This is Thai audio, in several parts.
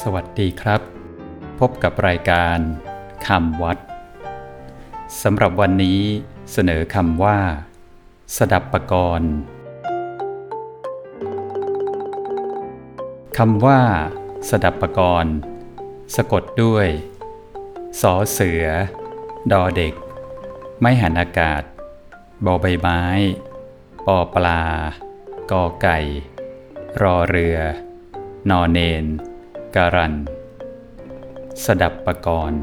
สวัสดีครับ พบกับรายการคำวัดสำหรับวันนี้เสนอคำว่า สดับปกรณ์คำว่า สดับปกรณ์สะกดด้วยสอเสือ ดอเด็ก ไม่หันอากาศ บอใบไม้ ปอปลา กอไก่ รอเรือ นอเนน การัน สดับปกรณ์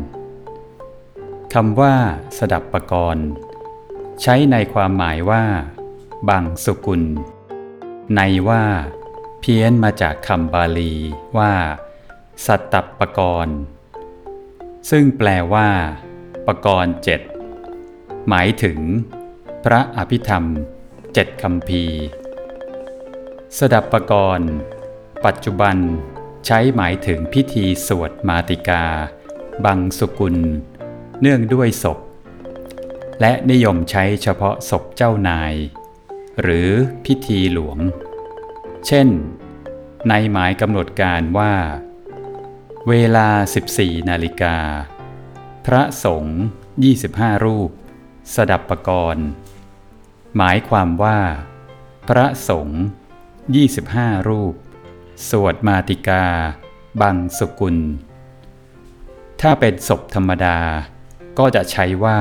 คำว่า สดับปกรณ์ใช้ในความหมายว่าบังสุกุล ในว่า เพี้ยนมาจากคำบาลีว่า สัตตปกรณ์ซึ่งแปลว่า ปกรณ์เจ็ดหมายถึง พระอภิธรรมเจ็ดคำพีสดับปกรณ์ปัจจุบัน ใช้หมายถึงพิธีสวดมาติกา บังสุกุล เนื่องด้วยศพ และนิยมใช้เฉพาะศพเจ้านาย หรือพิธีหลวง เช่น ในหมายกำหนดการว่า เวลา 14 นาฬิกา พระสงฆ์25 รูป สดับปกรณ์ หมายความว่า พระสงฆ์25 รูป สวดมาติกา บังสุกุล ถ้าเป็นศพธรรมดา ก็จะใช้ว่า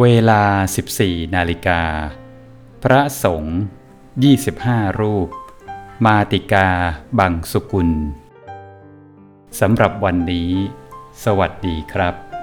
เวลา 14 นาฬิกา พระสงฆ์25 รูป มาติกา บังสุกุลสำหรับวันนี้ สวัสดีครับ